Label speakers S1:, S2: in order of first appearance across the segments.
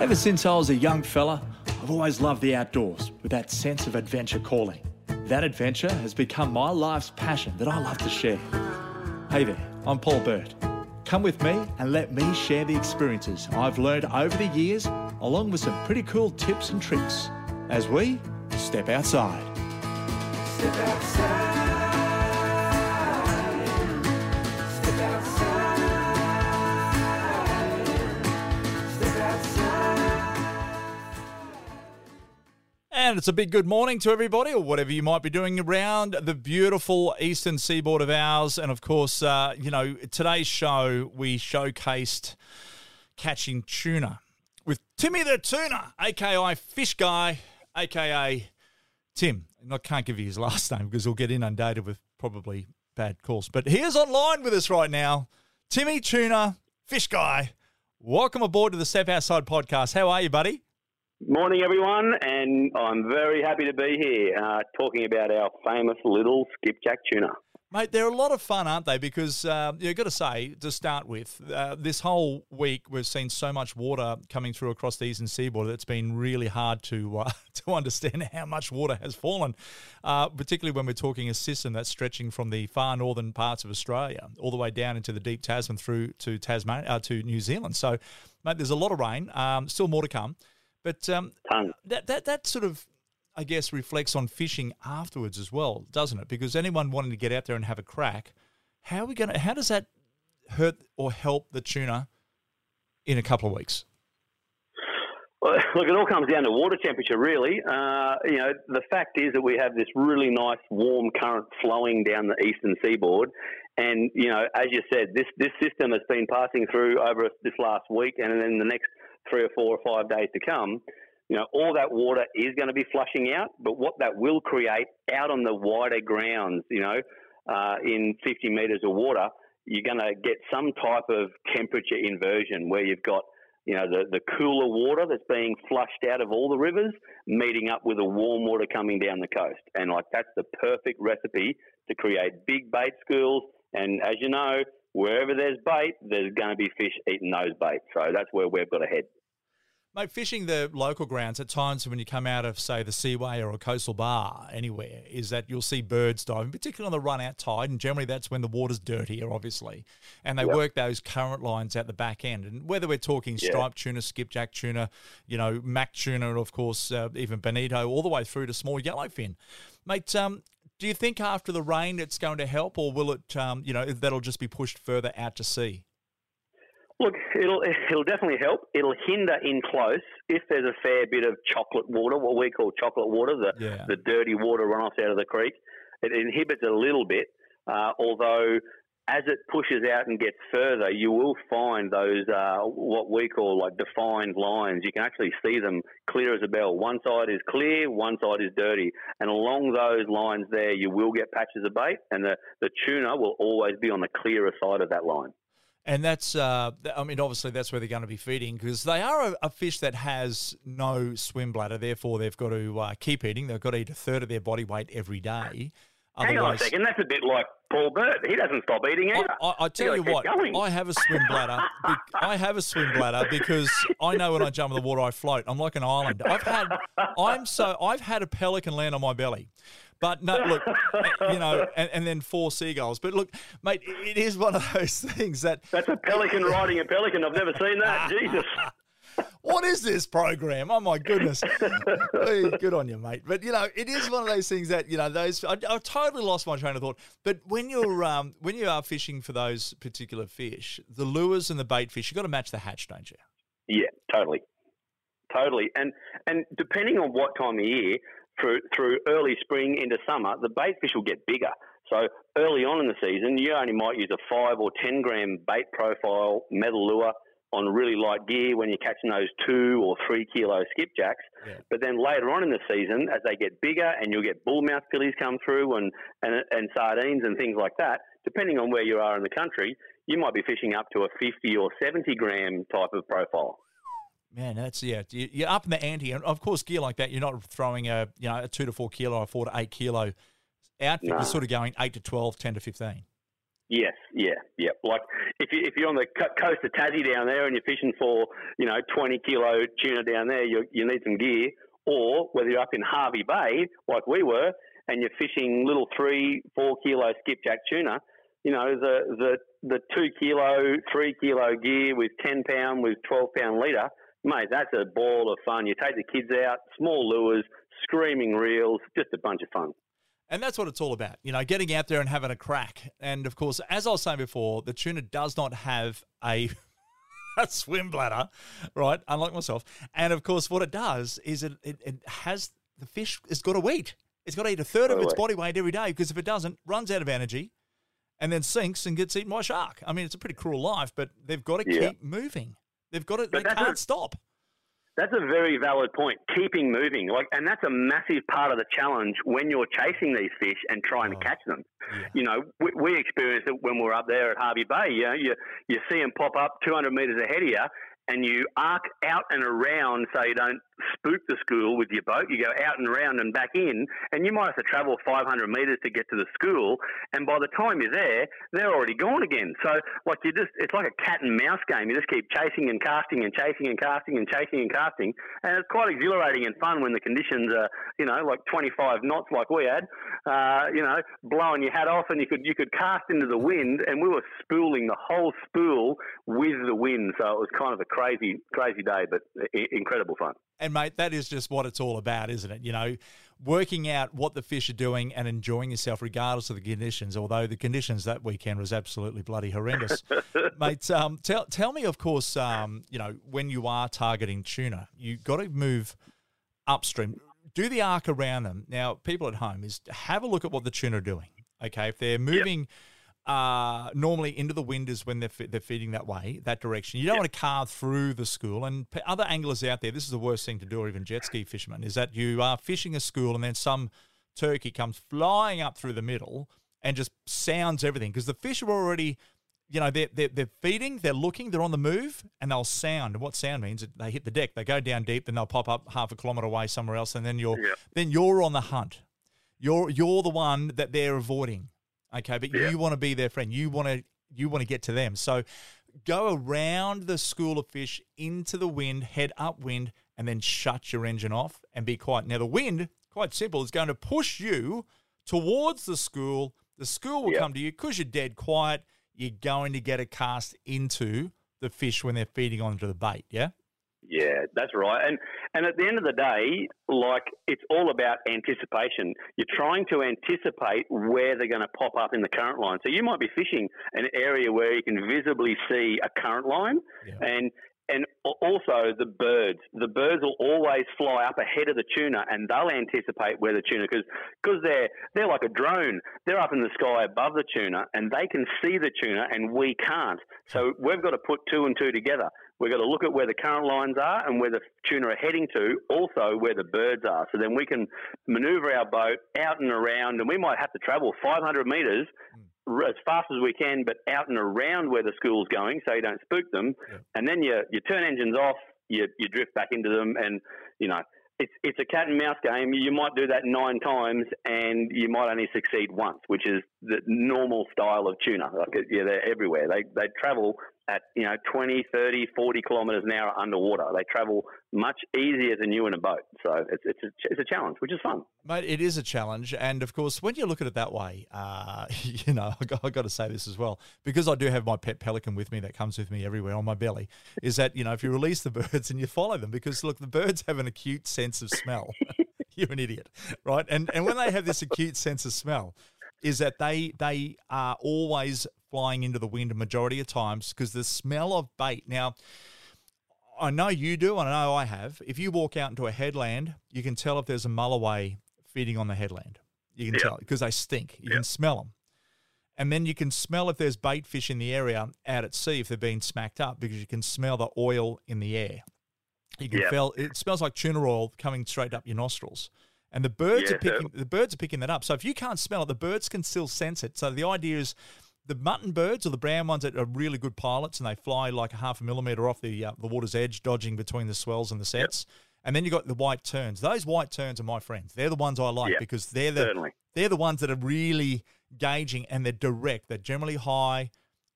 S1: Ever since I was a young fella, I've always loved the outdoors with that sense of adventure calling. That adventure has become my life's passion that I love to share. Hey there, I'm Paul Burt. Come with me and let me share the experiences I've learned over the years, along with some pretty cool tips and tricks as we step outside. Step outside. And it's a big good morning to everybody, or whatever you might be doing around the beautiful eastern seaboard of ours. And of course, uh, you know, today's show, we showcased catching tuna with Timmy the Tuna, aka Fish Guy, aka Tim. I can't give you his last name because he'll get inundated with probably bad calls. But he is online with us right now. Timmy Tuna, Fish Guy. Welcome aboard to the Step Outside podcast. How are you, buddy?
S2: Morning, everyone, and I'm very happy to be here uh, talking about our famous little skipjack tuna.
S1: Mate, they're a lot of fun, aren't they? Because uh, you've got to say, to start with, uh, this whole week we've seen so much water coming through across the eastern seaboard that it's been really hard to uh, to understand how much water has fallen, uh, particularly when we're talking a system that's stretching from the far northern parts of Australia all the way down into the deep Tasman through to Tasmania uh, to New Zealand. So, mate, there's a lot of rain. Um, still more to come. But um, that, that, that sort of, I guess, reflects on fishing afterwards as well, doesn't it? Because anyone wanting to get out there and have a crack, how are we going to, how does that hurt or help the tuna in a couple of weeks?
S2: Well, look, it all comes down to water temperature, really. Uh, you know, the fact is that we have this really nice warm current flowing down the eastern seaboard, and you know, as you said, this this system has been passing through over this last week, and then the next three or four or five days to come, you know, all that water is going to be flushing out, but what that will create out on the wider grounds, you know, uh, in 50 metres of water, you're going to get some type of temperature inversion where you've got, you know, the, the cooler water that's being flushed out of all the rivers meeting up with the warm water coming down the coast. And like that's the perfect recipe to create big bait schools. And as you know, wherever there's bait, there's going to be fish eating those baits. So that's where we've got to head.
S1: Mate, fishing the local grounds at times when you come out of, say, the Seaway or a coastal bar anywhere, is that you'll see birds diving, particularly on the run out tide. And generally, that's when the water's dirtier, obviously. And they yep. work those current lines at the back end. And whether we're talking yeah. striped tuna, skipjack tuna, you know, mac tuna, and of course, uh, even bonito, all the way through to small yellowfin. Mate, um, do you think after the rain it's going to help, or will it, um, you know, that'll just be pushed further out to sea?
S2: Look, it'll it'll definitely help. It'll hinder in close if there's a fair bit of chocolate water, what we call chocolate water, the yeah. the dirty water runoff out of the creek. It inhibits a little bit, uh, although as it pushes out and gets further, you will find those uh, what we call like defined lines. You can actually see them clear as a bell. One side is clear, one side is dirty, and along those lines there, you will get patches of bait, and the the tuna will always be on the clearer side of that line.
S1: And that's, uh, I mean, obviously that's where they're going to be feeding because they are a, a, fish that has no swim bladder. Therefore, they've got to uh, keep eating. They've got to eat a third of their body weight every day.
S2: Hang on a second. That's a bit like Paul Burt. He doesn't stop eating either.
S1: I, I, I tell you what, I have a swim bladder. I have a swim bladder because I know when I jump in the water, I float. I'm like an island. I've had, I'm so, I've had a pelican land on my belly. But no, look, eh, you know, and, and, then four seagulls. But look, mate, it is one of those things that.
S2: That's a pelican riding a pelican. I've never seen that. Jesus.
S1: What is this program? Oh my goodness! Good on you, mate. But you know, it is one of those things that you know those. I, I totally lost my train of thought. But when you're um, when you are fishing for those particular fish, the lures and the bait fish, you have got to match the hatch, don't you?
S2: Yeah, totally, totally. And and depending on what time of year, through through early spring into summer, the bait fish will get bigger. So early on in the season, you only might use a five or ten gram bait profile metal lure on really light gear when you're catching those two or three kilo skipjacks. Yeah. But then later on in the season, as they get bigger and you'll get bullmouth fillies come through and, and, and sardines and things like that, depending on where you are in the country, you might be fishing up to a 50 or 70 gram type of profile.
S1: Man, that's yeah. You're up in the ante, and of course, gear like that, you're not throwing a you know a two to four kilo or four to eight kilo outfit. No. You're sort of going eight to 12, 10 to fifteen.
S2: Yes, yeah, yeah. Like if you if you're on the coast of Tassie down there and you're fishing for you know 20 kilo tuna down there, you you need some gear. Or whether you're up in Hervey Bay like we were and you're fishing little three, four kilo skipjack tuna, you know the the the two kilo, three kilo gear with 10 pound with 12 pound leader, mate, that's a ball of fun. You take the kids out, small lures, screaming reels, just a bunch of fun.
S1: And that's what it's all about, you know, getting out there and having a crack. And of course, as I was saying before, the tuna does not have a, a swim bladder, right? Unlike myself. And of course, what it does is it, it, it has the fish has got to eat. It's got to eat a third of its body weight every day because if it doesn't, runs out of energy and then sinks and gets eaten by a shark. I mean, it's a pretty cruel life, but they've got to yeah. keep moving. They've got to, but they can't stop.
S2: That's a very valid point. Keeping moving, like, and that's a massive part of the challenge when you're chasing these fish and trying oh, to catch them. Yeah. You know, we, we experienced it when we are up there at Hervey Bay. You know, you you see them pop up 200 metres ahead of you, and you arc out and around so you don't spook the school with your boat. You go out and around and back in, and you might have to travel 500 metres to get to the school. And by the time you're there, they're already gone again. So, like you just, it's like a cat and mouse game. You just keep chasing and casting and chasing and casting and chasing and casting, and it's quite exhilarating and fun when the conditions are, you know, like 25 knots like we had. Uh, you know, blowing your hat off, and you could you could cast into the wind, and we were spooling the whole spool with the wind. So it was kind of a crazy crazy day, but incredible fun.
S1: And mate, that is just what it's all about, isn't it? You know, working out what the fish are doing and enjoying yourself regardless of the conditions. Although the conditions that weekend was absolutely bloody horrendous, mate. Um, tell tell me, of course, um, you know, when you are targeting tuna, you got to move upstream. Do the arc around them. Now, people at home is have a look at what the tuna are doing. Okay, if they're moving. Yep uh, normally into the wind is when they're, they're feeding that way, that direction. You don't yep. want to carve through the school. And other anglers out there, this is the worst thing to do, or even jet ski fishermen, is that you are fishing a school and then some turkey comes flying up through the middle and just sounds everything because the fish are already, you know, they're, they're, they're feeding, they're looking, they're on the move, and they'll sound. And what sound means? They hit the deck, they go down deep, then they'll pop up half a kilometre away somewhere else, and then you're yep. then you're on the hunt. You're you're the one that they're avoiding Okay, but yeah. you want to be their friend. You want to you want to get to them. So go around the school of fish into the wind, head upwind, and then shut your engine off and be quiet. Now the wind, quite simple, is going to push you towards the school. The school will come to you because you're dead quiet. You're going to get a cast into the fish when they're feeding onto the bait. Yeah.
S2: Yeah, that's right. And and at the end of the day, like it's all about anticipation. You're trying to anticipate where they're going to pop up in the current line. So you might be fishing an area where you can visibly see a current line, yeah. and and also the birds. The birds will always fly up ahead of the tuna, and they'll anticipate where the tuna because because they're they're like a drone. They're up in the sky above the tuna, and they can see the tuna, and we can't. So we've got to put two and two together. We've got to look at where the current lines are and where the tuna are heading to, also where the birds are. So then we can maneuver our boat out and around, and we might have to travel 500 metres hmm. as fast as we can, but out and around where the school's going, so you don't spook them. Yeah. And then you you turn engines off, you you drift back into them, and you know it's it's a cat and mouse game. You might do that nine times, and you might only succeed once, which is the normal style of tuna. Like yeah, they're everywhere. They they travel at you know 20, 30, 40 kilometres an hour underwater. They travel much easier than you in a boat. So it's it's a, it's a challenge, which is fun.
S1: Mate, it is a challenge, and of course, when you look at it that way, uh, you know, I got, I got to say this as well because I do have my pet pelican with me that comes with me everywhere on my belly. Is that you know if you release the birds and you follow them because look, the birds have an acute sense of smell. You're an idiot, right? And and when they have this acute sense of smell, is that they they are always flying into the wind a majority of times because the smell of bait. Now, I know you do, and I know I have. If you walk out into a headland, you can tell if there's a mulloway feeding on the headland. You can yep. tell because they stink. You yep. can smell them. And then you can smell if there's bait fish in the area out at sea if they're being smacked up because you can smell the oil in the air. You can yep. feel it smells like tuna oil coming straight up your nostrils. And the birds yeah, are picking so. the birds are picking that up. So if you can't smell it, the birds can still sense it. So the idea is the mutton birds or the brown ones that are really good pilots and they fly like a half a millimeter off the uh, the water's edge, dodging between the swells and the sets. Yep. And then you got the white terns. Those white terns are my friends. They're the ones I like yep. because they're the Certainly. they're the ones that are really gauging and they're direct. They're generally high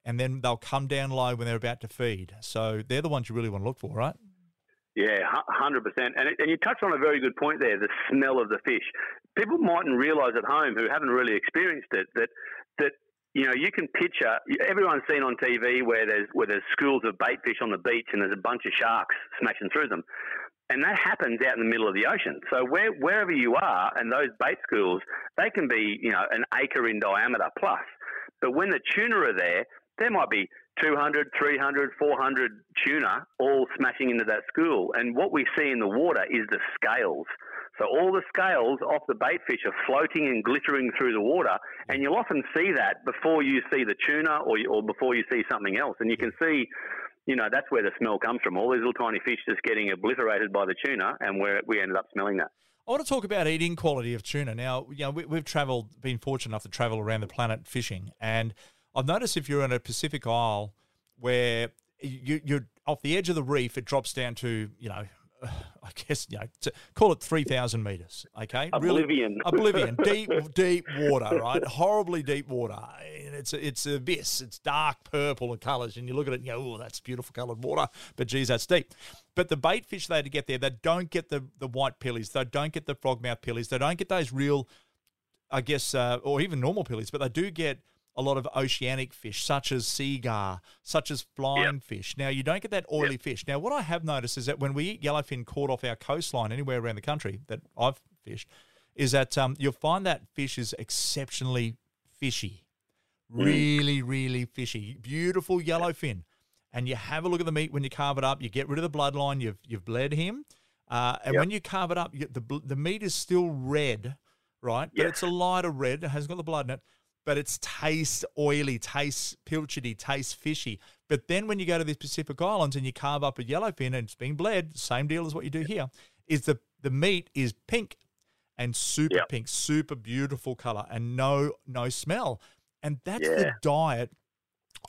S1: and then they'll come down low when they're about to feed. So they're the ones you really want to look for, right?
S2: Yeah, hundred percent. And and you touched on a very good point there: the smell of the fish. People mightn't realise at home who haven't really experienced it that that you know, you can picture. Everyone's seen on TV where there's where there's schools of bait fish on the beach and there's a bunch of sharks smashing through them, and that happens out in the middle of the ocean. So where, wherever you are, and those bait schools, they can be you know an acre in diameter plus. But when the tuna are there, there might be 200, 300, 400 tuna all smashing into that school. And what we see in the water is the scales. So all the scales off the bait fish are floating and glittering through the water, and you'll often see that before you see the tuna or, or before you see something else. And you can see, you know, that's where the smell comes from. All these little tiny fish just getting obliterated by the tuna, and where we ended up smelling that.
S1: I want to talk about eating quality of tuna. Now, you know, we, have travelled, been fortunate enough to travel around the planet fishing, and I've noticed if you're in a Pacific Isle where you, you're off the edge of the reef, it drops down to you know I guess you know, call it three thousand meters. Okay,
S2: oblivion,
S1: really, oblivion, deep, deep water, right? Horribly deep water. And it's it's abyss. It's dark purple in colours, and you look at it and you go, "Oh, that's beautiful coloured water." But geez, that's deep. But the bait fish they had to get there, they don't get the the white pillies. They don't get the frogmouth pillies. They don't get those real, I guess, uh, or even normal pillies. But they do get a lot of oceanic fish, such as sea gar, such as flying yep. fish. Now, you don't get that oily yep. fish. Now, what I have noticed is that when we eat yellowfin caught off our coastline anywhere around the country that I've fished, is that um, you'll find that fish is exceptionally fishy. Mm. Really, really fishy. Beautiful yellowfin. And you have a look at the meat when you carve it up. You get rid of the bloodline. You've, you've bled him. Uh, and yep. when you carve it up, you, the, the meat is still red, right? But it's a lighter red. It hasn't got the blood in it but it's tastes oily, tastes pilchardy, tastes fishy. But then when you go to the Pacific Islands and you carve up a yellowfin and it's being bled, same deal as what you do here, is the the meat is pink and super yep. pink, super beautiful color and no no smell. And that's yeah. the diet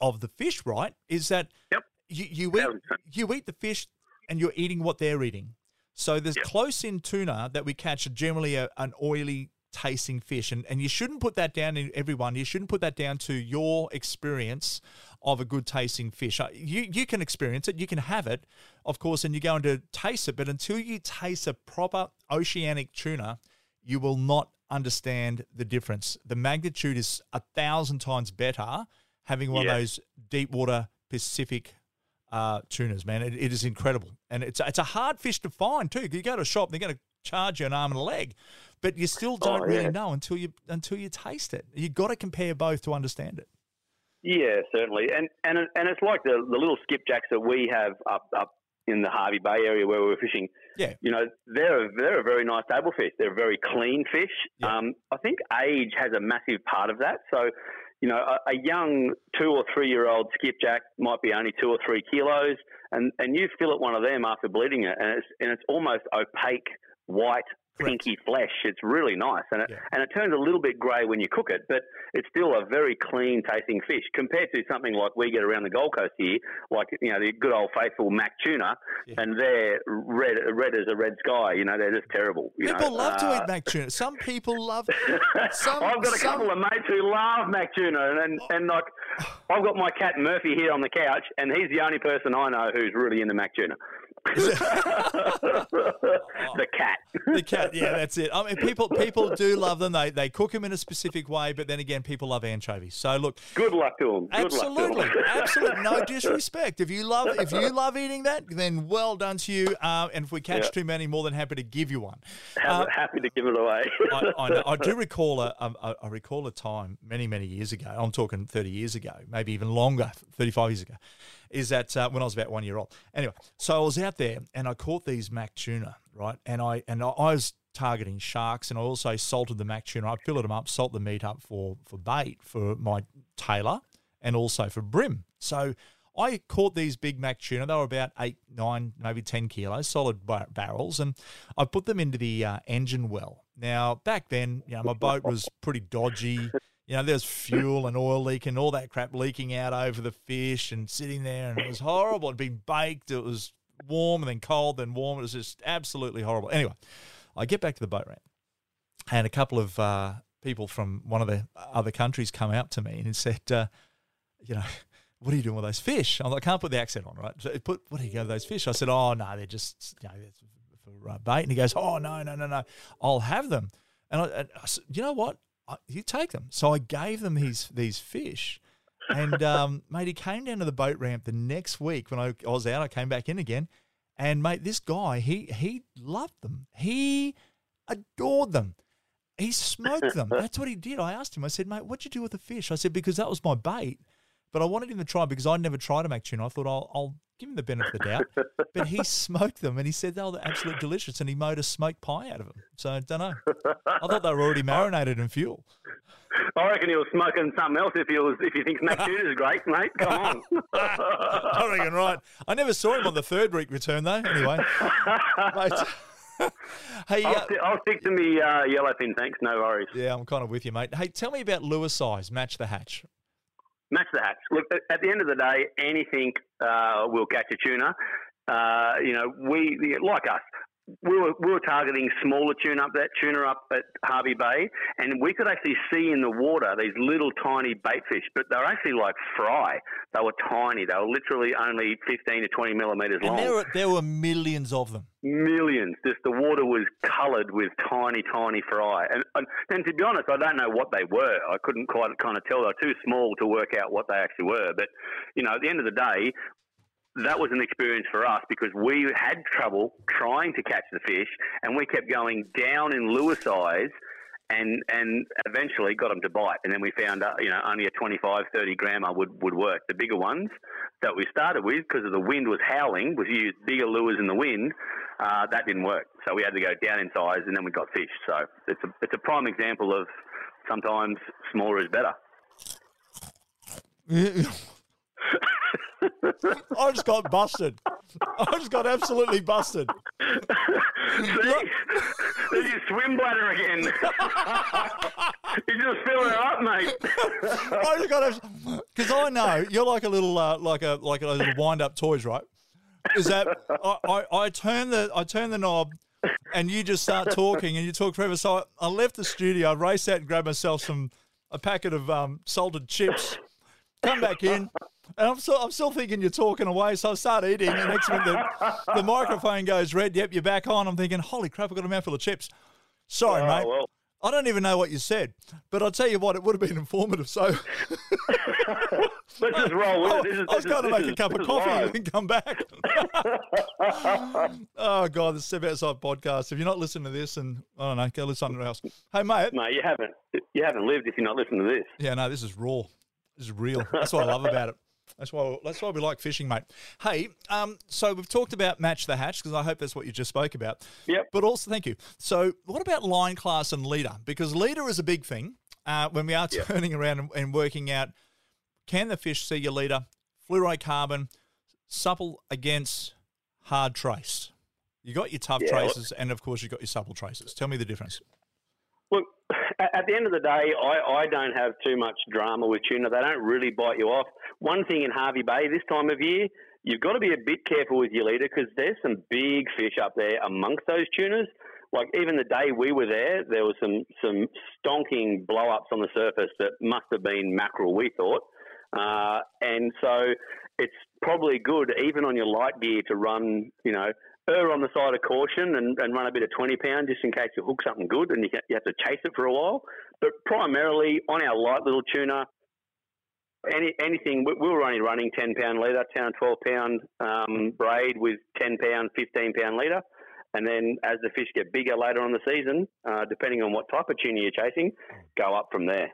S1: of the fish, right? Is that
S2: yep.
S1: you, you eat you eat the fish and you're eating what they're eating. So there's yep. close in tuna that we catch generally a, an oily tasting fish. And, and you shouldn't put that down in everyone. You shouldn't put that down to your experience of a good tasting fish. Uh, you, you can experience it, you can have it, of course, and you're going to taste it. But until you taste a proper oceanic tuna, you will not understand the difference. The magnitude is a thousand times better having one yeah. of those deep water Pacific uh, tunas, man. It, it is incredible. And it's, it's a hard fish to find, too. You go to a shop, and they're going to charge you an arm and a leg but you still don't oh, yeah. really know until you until you taste it. You've got to compare both to understand it.
S2: Yeah, certainly, and and and it's like the the little skipjacks that we have up up in the Hervey Bay area where we are fishing.
S1: Yeah,
S2: you know they're a, they're a very nice table fish. They're a very clean fish. Yeah. Um, I think age has a massive part of that. So. You know, a, a young two or three year old skipjack might be only two or three kilos, and, and you fill it one of them after bleeding it, and it's and it's almost opaque white pinky flesh. It's really nice, and it yeah. and it turns a little bit grey when you cook it, but it's still a very clean tasting fish compared to something like we get around the Gold Coast here, like you know the good old faithful mac tuna, yeah. and they're red red as a red sky. You know they're just terrible.
S1: people
S2: know?
S1: love uh, to eat mac tuna. Some people love. Some,
S2: I've got a
S1: some...
S2: couple of mates who love mac tuna, and and like I've got my cat Murphy here on the couch, and he's the only person I know who's really into mac tuna. the cat.
S1: The cat. Yeah, that's it. I mean, people people do love them. They they cook them in a specific way, but then again, people love anchovies. So look.
S2: Good luck to them.
S1: Good absolutely,
S2: them.
S1: absolutely. No disrespect. If you love if you love eating that, then well done to you. Uh, and if we catch too many, more than happy to give you one.
S2: Uh, happy to give it away.
S1: I, I, I, do recall a, a I recall a time many many years ago. I'm talking 30 years ago, maybe even longer, 35 years ago is that uh, when I was about one year old. Anyway, so I was out there and I caught these mac tuna, right? And I and I was targeting sharks, and I also salted the mac tuna. I filled them up, salt the meat up for for bait for my tailor, and also for bream. So I caught these big mac tuna. They were about eight, nine, maybe ten kilos, solid bar- barrels, and I put them into the uh, engine well. Now back then, you know, my boat was pretty dodgy you know, there's fuel and oil leaking, all that crap leaking out over the fish and sitting there, and it was horrible. It'd been baked, it was warm and then cold, then warm. It was just absolutely horrible. Anyway, I get back to the boat ramp, and a couple of uh, people from one of the other countries come out to me and said, uh, you know, what are you doing with those fish? I'm like, I can't put the accent on, right? So put, what do you go with those fish? I said, oh, no, they're just, you know, for uh, bait. And he goes, oh, no, no, no, no, I'll have them. And I, and I said, you know what? I, you take them. So I gave them these, these fish. And, um, mate, he came down to the boat ramp the next week when I, I was out. I came back in again. And, mate, this guy, he, he loved them. He adored them. He smoked them. That's what he did. I asked him, I said, mate, what'd you do with the fish? I said, because that was my bait. But I wanted him to try because I'd never tried to make tuna. I thought I'll, I'll give him the benefit of the doubt. but he smoked them and he said they were absolutely delicious and he made a smoked pie out of them. So I don't know. I thought they were already marinated in fuel.
S2: I reckon he was smoking something else if he was if you think smoked tuna is great, mate. Come on.
S1: I reckon right. I never saw him on the third week return though. Anyway. Mate,
S2: hey, I'll, uh, I'll, stick to me uh, yellowfin, thanks. No worries.
S1: Yeah, I'm kind of with you, mate. Hey, tell me about lure size. Match the hatch.
S2: Match the hatch. Look, at the end of the day, anything uh, will catch a tuna. Uh, you know, we like us we were, we were targeting smaller tuna up that tuna up at Hervey Bay, and we could actually see in the water these little tiny bait fish, but they were actually like fry. They were tiny. They were literally only fifteen to twenty millimeters
S1: and
S2: long.
S1: There were, there were millions of them.
S2: Millions. Just the water was coloured with tiny, tiny fry. And, and, and to be honest, I don't know what they were. I couldn't quite kind of tell. They were too small to work out what they actually were. But you know, at the end of the day, that was an experience for us because we had trouble trying to catch the fish and we kept going down in lure size and and eventually got them to bite. And then we found, uh, you know, only a 25, 30 grammer would, would work. The bigger ones that we started with, because of the wind was howling, was used bigger lures in the wind. Uh, that didn't work. So we had to go down in size and then we got fish. So it's a, it's a prime example of sometimes smaller is better.
S1: I just got busted. I just got absolutely busted.
S2: See? There's your swim bladder again. you just fill it up, mate. I
S1: just got because I know you're like a little uh, like a like a little wind up toys, right? Is that I, I, I turn the I turn the knob and you just start talking and you talk forever. So I, I left the studio, I raced out and grabbed myself some a packet of um, salted chips, come back in, and I'm still, I'm still thinking you're talking away. So I start eating, and next minute the, the microphone goes red. Yep, you're back on. I'm thinking, holy crap, I've got a mouthful of chips. Sorry, oh, mate. Well. I don't even know what you said, but I'll tell you what, it would have been informative. So
S2: let's just roll with
S1: it. Is, I was going to make oh, is, a cup of coffee live. and come back. oh God, the Step Outside podcast. If you're not listening to this, and I don't know, go listen to something else. Hey, mate.
S2: Mate, you haven't you haven't lived if you're not listening to this.
S1: Yeah, no, this is raw. This is real. That's what I love about it. That's why that's why we like fishing, mate. Hey, um, so we've talked about match the hatch because I hope that's what you just spoke about.
S2: Yep.
S1: But also, thank you. So, what about line class and leader? Because leader is a big thing uh, when we are yep. turning around and, and, working out can the fish see your leader, fluorocarbon, supple against hard trace. You got your tough yeah, traces, and of course you got your supple traces. Tell me the difference.
S2: Look, at the end of the day, I, I don't have too much drama with tuna. They don't really bite you off. One thing in Hervey Bay this time of year, you've got to be a bit careful with your leader because there's some big fish up there amongst those tunas. Like even the day we were there, there was some some stonking blow ups on the surface that must have been mackerel. We thought, uh, and so it's probably good even on your light gear to run, you know, err on the side of caution and, and run a bit of 20 pound just in case you hook something good and you, you have to chase it for a while. But primarily on our light little tuna, any, anything, we, we were only running 10 pound leader, 10 12 pound um, braid with 10 pound, 15 pound leader. And then as the fish get bigger later on the season, uh, depending on what type of tuna you're chasing, go up from there.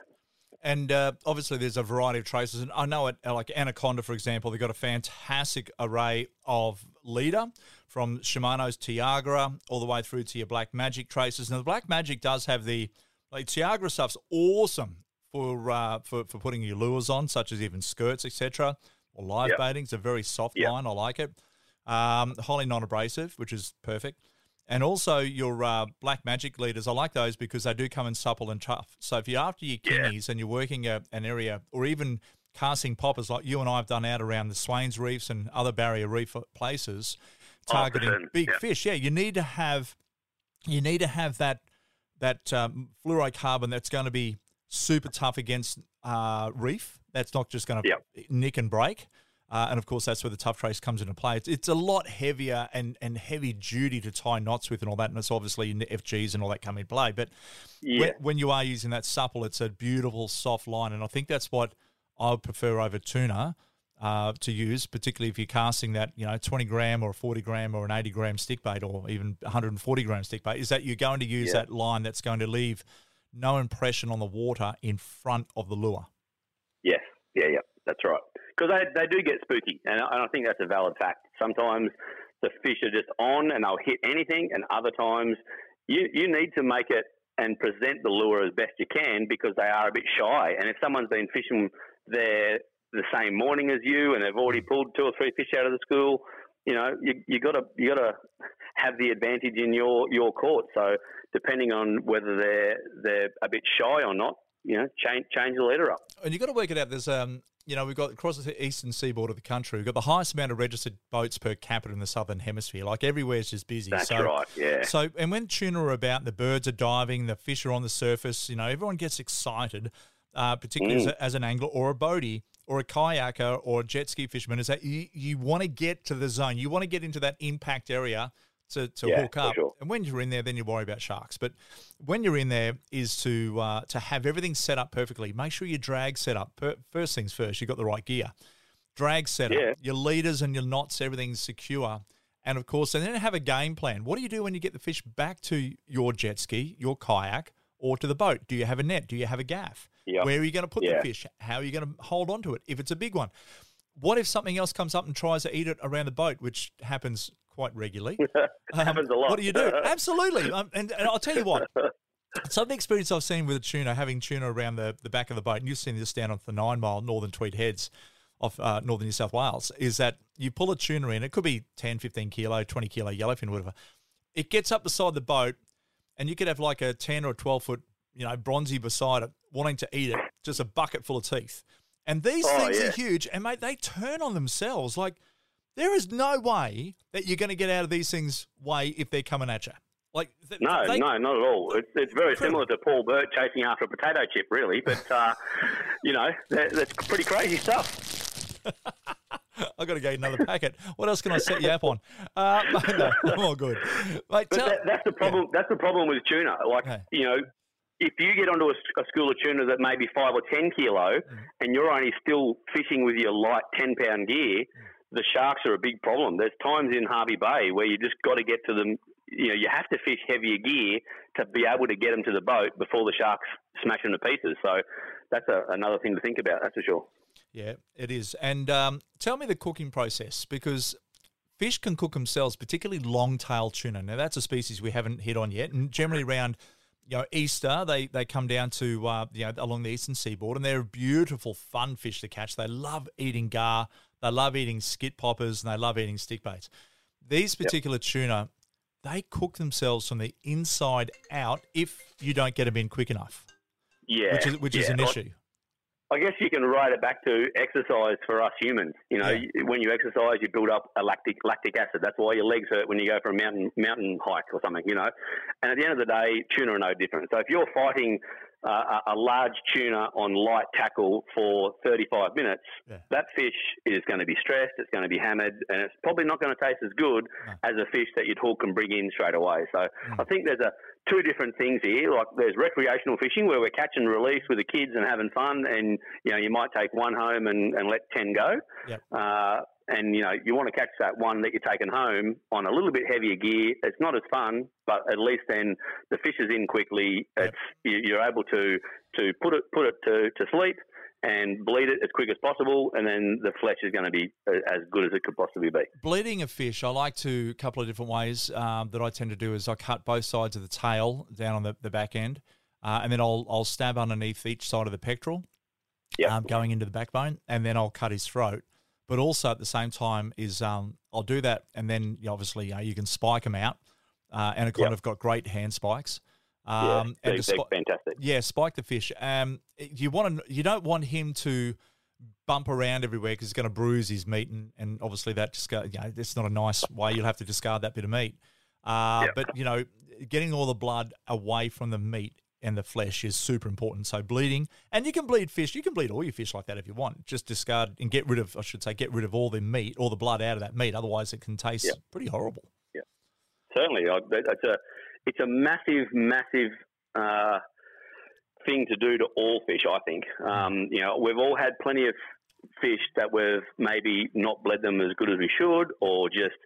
S1: And uh, obviously, there's a variety of traces. And I know it, like Anaconda, for example, they've got a fantastic array of leader from Shimano's Tiagra all the way through to your Black Magic traces. Now, the Black Magic does have the like Tiagra stuff's awesome for uh, for for putting your lures on, such as even skirts, etc. Or live yep. baiting. It's a very soft yep. line. I like it. Um, highly non-abrasive, which is perfect. And also your uh, black magic leaders, I like those because they do come in supple and tough. So if you're after your kingies yeah. and you're working a, an area or even casting poppers like you and I have done out around the Swains Reefs and other barrier reef places, targeting big yeah. fish, yeah, you need to have you need to have that that um, fluorocarbon that's going to be super tough against uh, reef. That's not just going to nick and break. Uh, and of course, that's where the tough trace comes into play. It's, it's a lot heavier and, and heavy duty to tie knots with and all that. And it's obviously in the FGs and all that come into play. But
S2: Yeah.
S1: when, when you are using that supple, it's a beautiful soft line. And I think that's what I would prefer over tuna uh, to use, particularly if you're casting that, you know, 20 gram or a 40 gram or an 80 gram stick bait or even 140 gram stick bait, is that you're going to use
S2: Yeah.
S1: that line that's going to leave no impression on the water in front of the lure.
S2: Yes, yeah, yeah, that's right. Because they, they do get spooky, and I, and I think that's a valid fact. Sometimes the fish are just on and they'll hit anything, and other times you, you need to make it and present the lure as best you can because they are a bit shy. And if someone's been fishing there the same morning as you and they've already pulled two or three fish out of the school, you know, you you got to you got to have the advantage in your your court. So depending on whether they're they're a bit shy or not, you know, change change the leader up.
S1: And you've got to work it out. There's, um, you know, we've got across the eastern seaboard of the country, we've got the highest amount of registered boats per capita in the southern hemisphere. Like everywhere's just busy.
S2: That's
S1: so,
S2: right. Yeah.
S1: So, and when tuna are about, the birds are diving, the fish are on the surface. You know, everyone gets excited, uh, particularly as, a, as an angler or a boatie or a kayaker or a jet ski fisherman. Is that you, you want to get to the zone, you want to get into that impact area to, to
S2: Yeah,
S1: hook up.
S2: sure.
S1: And when you're in there, then you worry about sharks. But when you're in there, is to uh, to have everything set up perfectly. Make sure your drag set up. Per- first things first, you've got the right gear. Drag set up,
S2: Yeah.
S1: your leaders and your knots, everything's secure. And of course, and then have a game plan. What do you do when you get the fish back to your jet ski, your kayak, or to the boat? Do you have a net? Do you have a gaff?
S2: Yep.
S1: Where are you going to put
S2: Yeah.
S1: the fish? How are you going to hold on to it if it's a big one? What if something else comes up and tries to eat it around the boat, which happens quite regularly? Um,
S2: Happens a lot.
S1: What do you do? Absolutely. Um, and, and I'll tell you what. Some of the experience I've seen with a tuna, having tuna around the, the back of the boat, and you've seen this down on the nine mile northern Tweed Heads of uh, northern New South Wales, is that you pull a tuna in, it could be 10, 15 kilo, 20 kilo yellowfin, whatever. It gets up beside the boat, and you could have like a 10 or 12 foot, you know, bronzy beside it, wanting to eat it, just a bucket full of teeth. And these
S2: Oh,
S1: things
S2: yeah.
S1: are huge, and mate, they turn on themselves. Like, there is no way that you're going to get out of these things way if they're coming at you. Like, th-
S2: No,
S1: they-
S2: no, not at all. It's, it's very
S1: Incredible.
S2: similar to Paul Burt chasing after a potato chip, really. But uh, you know, that, that's pretty crazy stuff.
S1: I've got to get another packet. What else can I set you up on? Uh, no, I'm all good. Mate,
S2: But
S1: tell-
S2: that, that's the problem. That's the problem with tuna. Like
S1: Okay.
S2: you know, if you get onto a school of tuna that may be five or ten kilo,
S1: Mm.
S2: and you're only still fishing with your light ten pound gear, the sharks are a big problem. There's times in Hervey Bay where you just got to get to them. You know, you have to fish heavier gear to be able to get them to the boat before the sharks smash them to pieces. So that's a, another thing to think about. That's for sure.
S1: Yeah, it is. And um, tell me the cooking process because fish can cook themselves, particularly long-tail tuna. Now that's a species we haven't hit on yet, and generally around you know Easter they they come down to uh, you know along the eastern seaboard, and they're a beautiful, fun fish to catch. They love eating gar, they love eating skit poppers, and they love eating stick baits. These particular tuna, they cook themselves from the inside out if you don't get them in quick enough,
S2: Yeah,
S1: which is which is an issue.
S2: I guess you can write it back to exercise for us humans. You know,
S1: Yeah.
S2: when you exercise, you build up a lactic lactic acid. That's why your legs hurt when you go for a mountain mountain hike or something. You know, and at the end of the day, tuna are no different. So if you're fighting uh, a, a large tuna on light tackle for 35 minutes,
S1: Yeah.
S2: that fish is going to be stressed. It's going to be hammered, and it's probably not going to taste as good
S1: No.
S2: as a fish that you'd hook and bring in straight away. So
S1: Mm.
S2: I think there's a two different things here. Like there's recreational fishing where we're catch and release with the kids and having fun, and you know you might take one home and, and let ten go.
S1: Yep.
S2: Uh, and you know you want to catch that one that you're taking home on a little bit heavier gear. It's not as fun, but at least then the fish is in quickly. It's you- you're able to to put it put it to, to sleep and bleed it as quick as possible, and then the flesh is going to be as good as it could possibly be.
S1: Bleeding a fish, I like to a couple of different ways um, that I tend to do is I cut both sides of the tail down on the, the back end, uh, and then I'll I'll stab underneath each side of the pectoral,
S2: Yep.
S1: um, going into the backbone, and then I'll cut his throat. But also at the same time is um, I'll do that, and then obviously you, can spike them out, uh, and it kind
S2: Yep.
S1: of got great hand spikes.
S2: Yeah,
S1: Um,
S2: they're,
S1: and
S2: they're fantastic.
S1: yeah, spike the fish. Um, you want to, you don't want him to bump around everywhere because it's going to bruise his meat, and, and obviously that just go, you know, it's not a nice way. You'll have to discard that bit of meat. Uh,
S2: Yep.
S1: But you know, getting all the blood away from the meat and the flesh is super important. So bleeding, and you can bleed fish. You can bleed all your fish like that if you want. Just discard and get rid of, I should say, get rid of all the meat, all the blood out of that meat. Otherwise, it can taste yeah. pretty horrible.
S2: Yeah, certainly. It's a it's a massive, massive uh, thing to do to all fish. I think. Um, you know, we've all had plenty of fish that we've maybe not bled them as good as we should, or just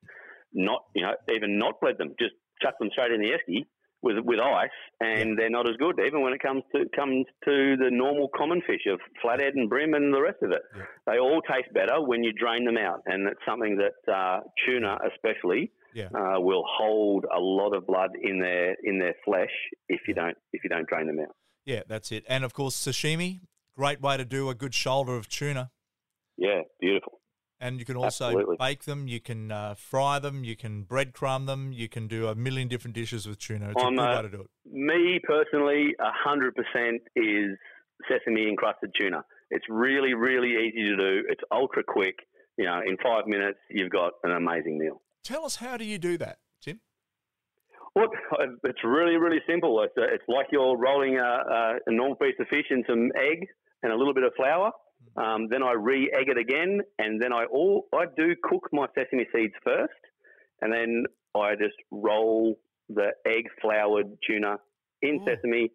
S2: not, you know, even not bled them, just chuck them straight in the esky with with ice, and they're not as good. Even when it comes to comes to the normal common fish of flathead and bream and the rest of it, yeah. they all taste better when you drain them out, and it's something that uh, tuna especially. Yeah. Uh, will hold a lot of blood in their in their flesh if you don't if you don't drain them out.
S1: Yeah, that's it. And of course, sashimi, great way to do a good shoulder of tuna.
S2: Yeah, beautiful.
S1: And you can also Absolutely. bake them, you can uh, fry them, you can breadcrumb them, you can do a million different dishes with tuna. It's I'm, a good uh, way to do it.
S2: Me personally, 100% is sesame encrusted tuna. It's really, really easy to do. It's ultra quick. You know, in five minutes, you've got an amazing meal.
S1: Tell us, how do you do that, Tim?
S2: Well, it's really, really simple. It's, uh, it's like you're rolling a, a normal piece of fish in some egg and a little bit of flour um, then I re-egg it again, and then I all I do cook my sesame seeds first, and then I just roll the egg floured tuna in oh. sesame,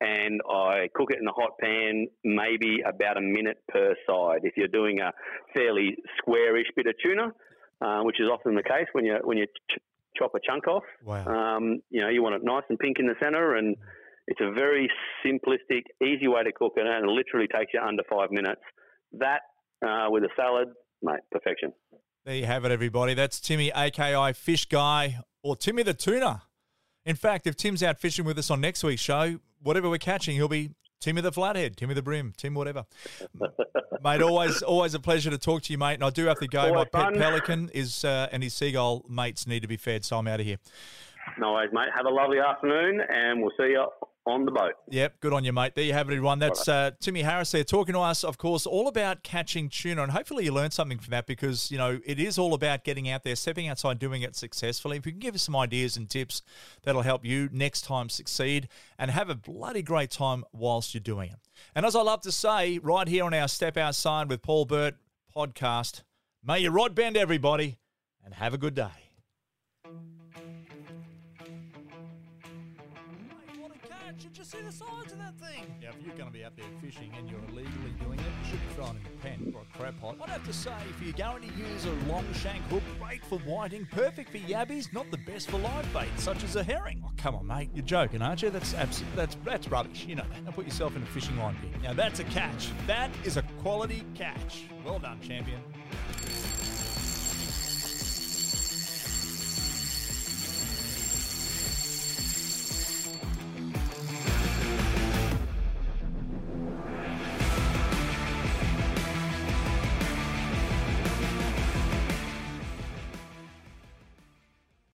S2: and I cook it in a hot pan, maybe about a minute per side. If you're doing a fairly squarish bit of tuna, uh, which is often the case when you when you ch- chop a chunk off,
S1: wow.
S2: um, you know you want it nice and pink in the center and it's a very simplistic, easy way to cook it, and it literally takes you under five minutes. That uh, with a salad, mate, perfection.
S1: There you have it, everybody. That's Timmy, aka Fish Guy, or Timmy the Tuna. In fact, if Tim's out fishing with us on next week's show, whatever we're catching, he'll be Timmy the Flathead, Timmy the Brim, Tim whatever. mate, always always a pleasure to talk to you, mate. And I do have to go. My pet pelican is uh, and his seagull mates need to be fed, so I'm out of here.
S2: No worries, mate. Have a lovely afternoon, and we'll see you on the boat.
S1: Yep, good on you, mate. There you have it, everyone. That's uh, Timmy Harris there talking to us, of course, all about catching tuna. And hopefully you learned something from that because, you know, it is all about getting out there, stepping outside, doing it successfully. If you can give us some ideas and tips, that'll help you next time succeed and have a bloody great time whilst you're doing it. And as I love to say, right here on our Step Outside with Paul Burt podcast, may your rod bend, everybody, and have a good day. See the size of that thing. Now, if you're going to be out there fishing and you're illegally doing it, you should be throwing in a pen or a crab pot. I'd have to say, if you're going to use a long shank hook, great for whiting, perfect for yabbies, not the best for live bait, such as a herring. Oh, come on, mate, you're joking, aren't you? That's absolutely that's that's rubbish. You know that. Now put yourself in a fishing line pit. Now that's a catch. That is a quality catch. Well done, champion.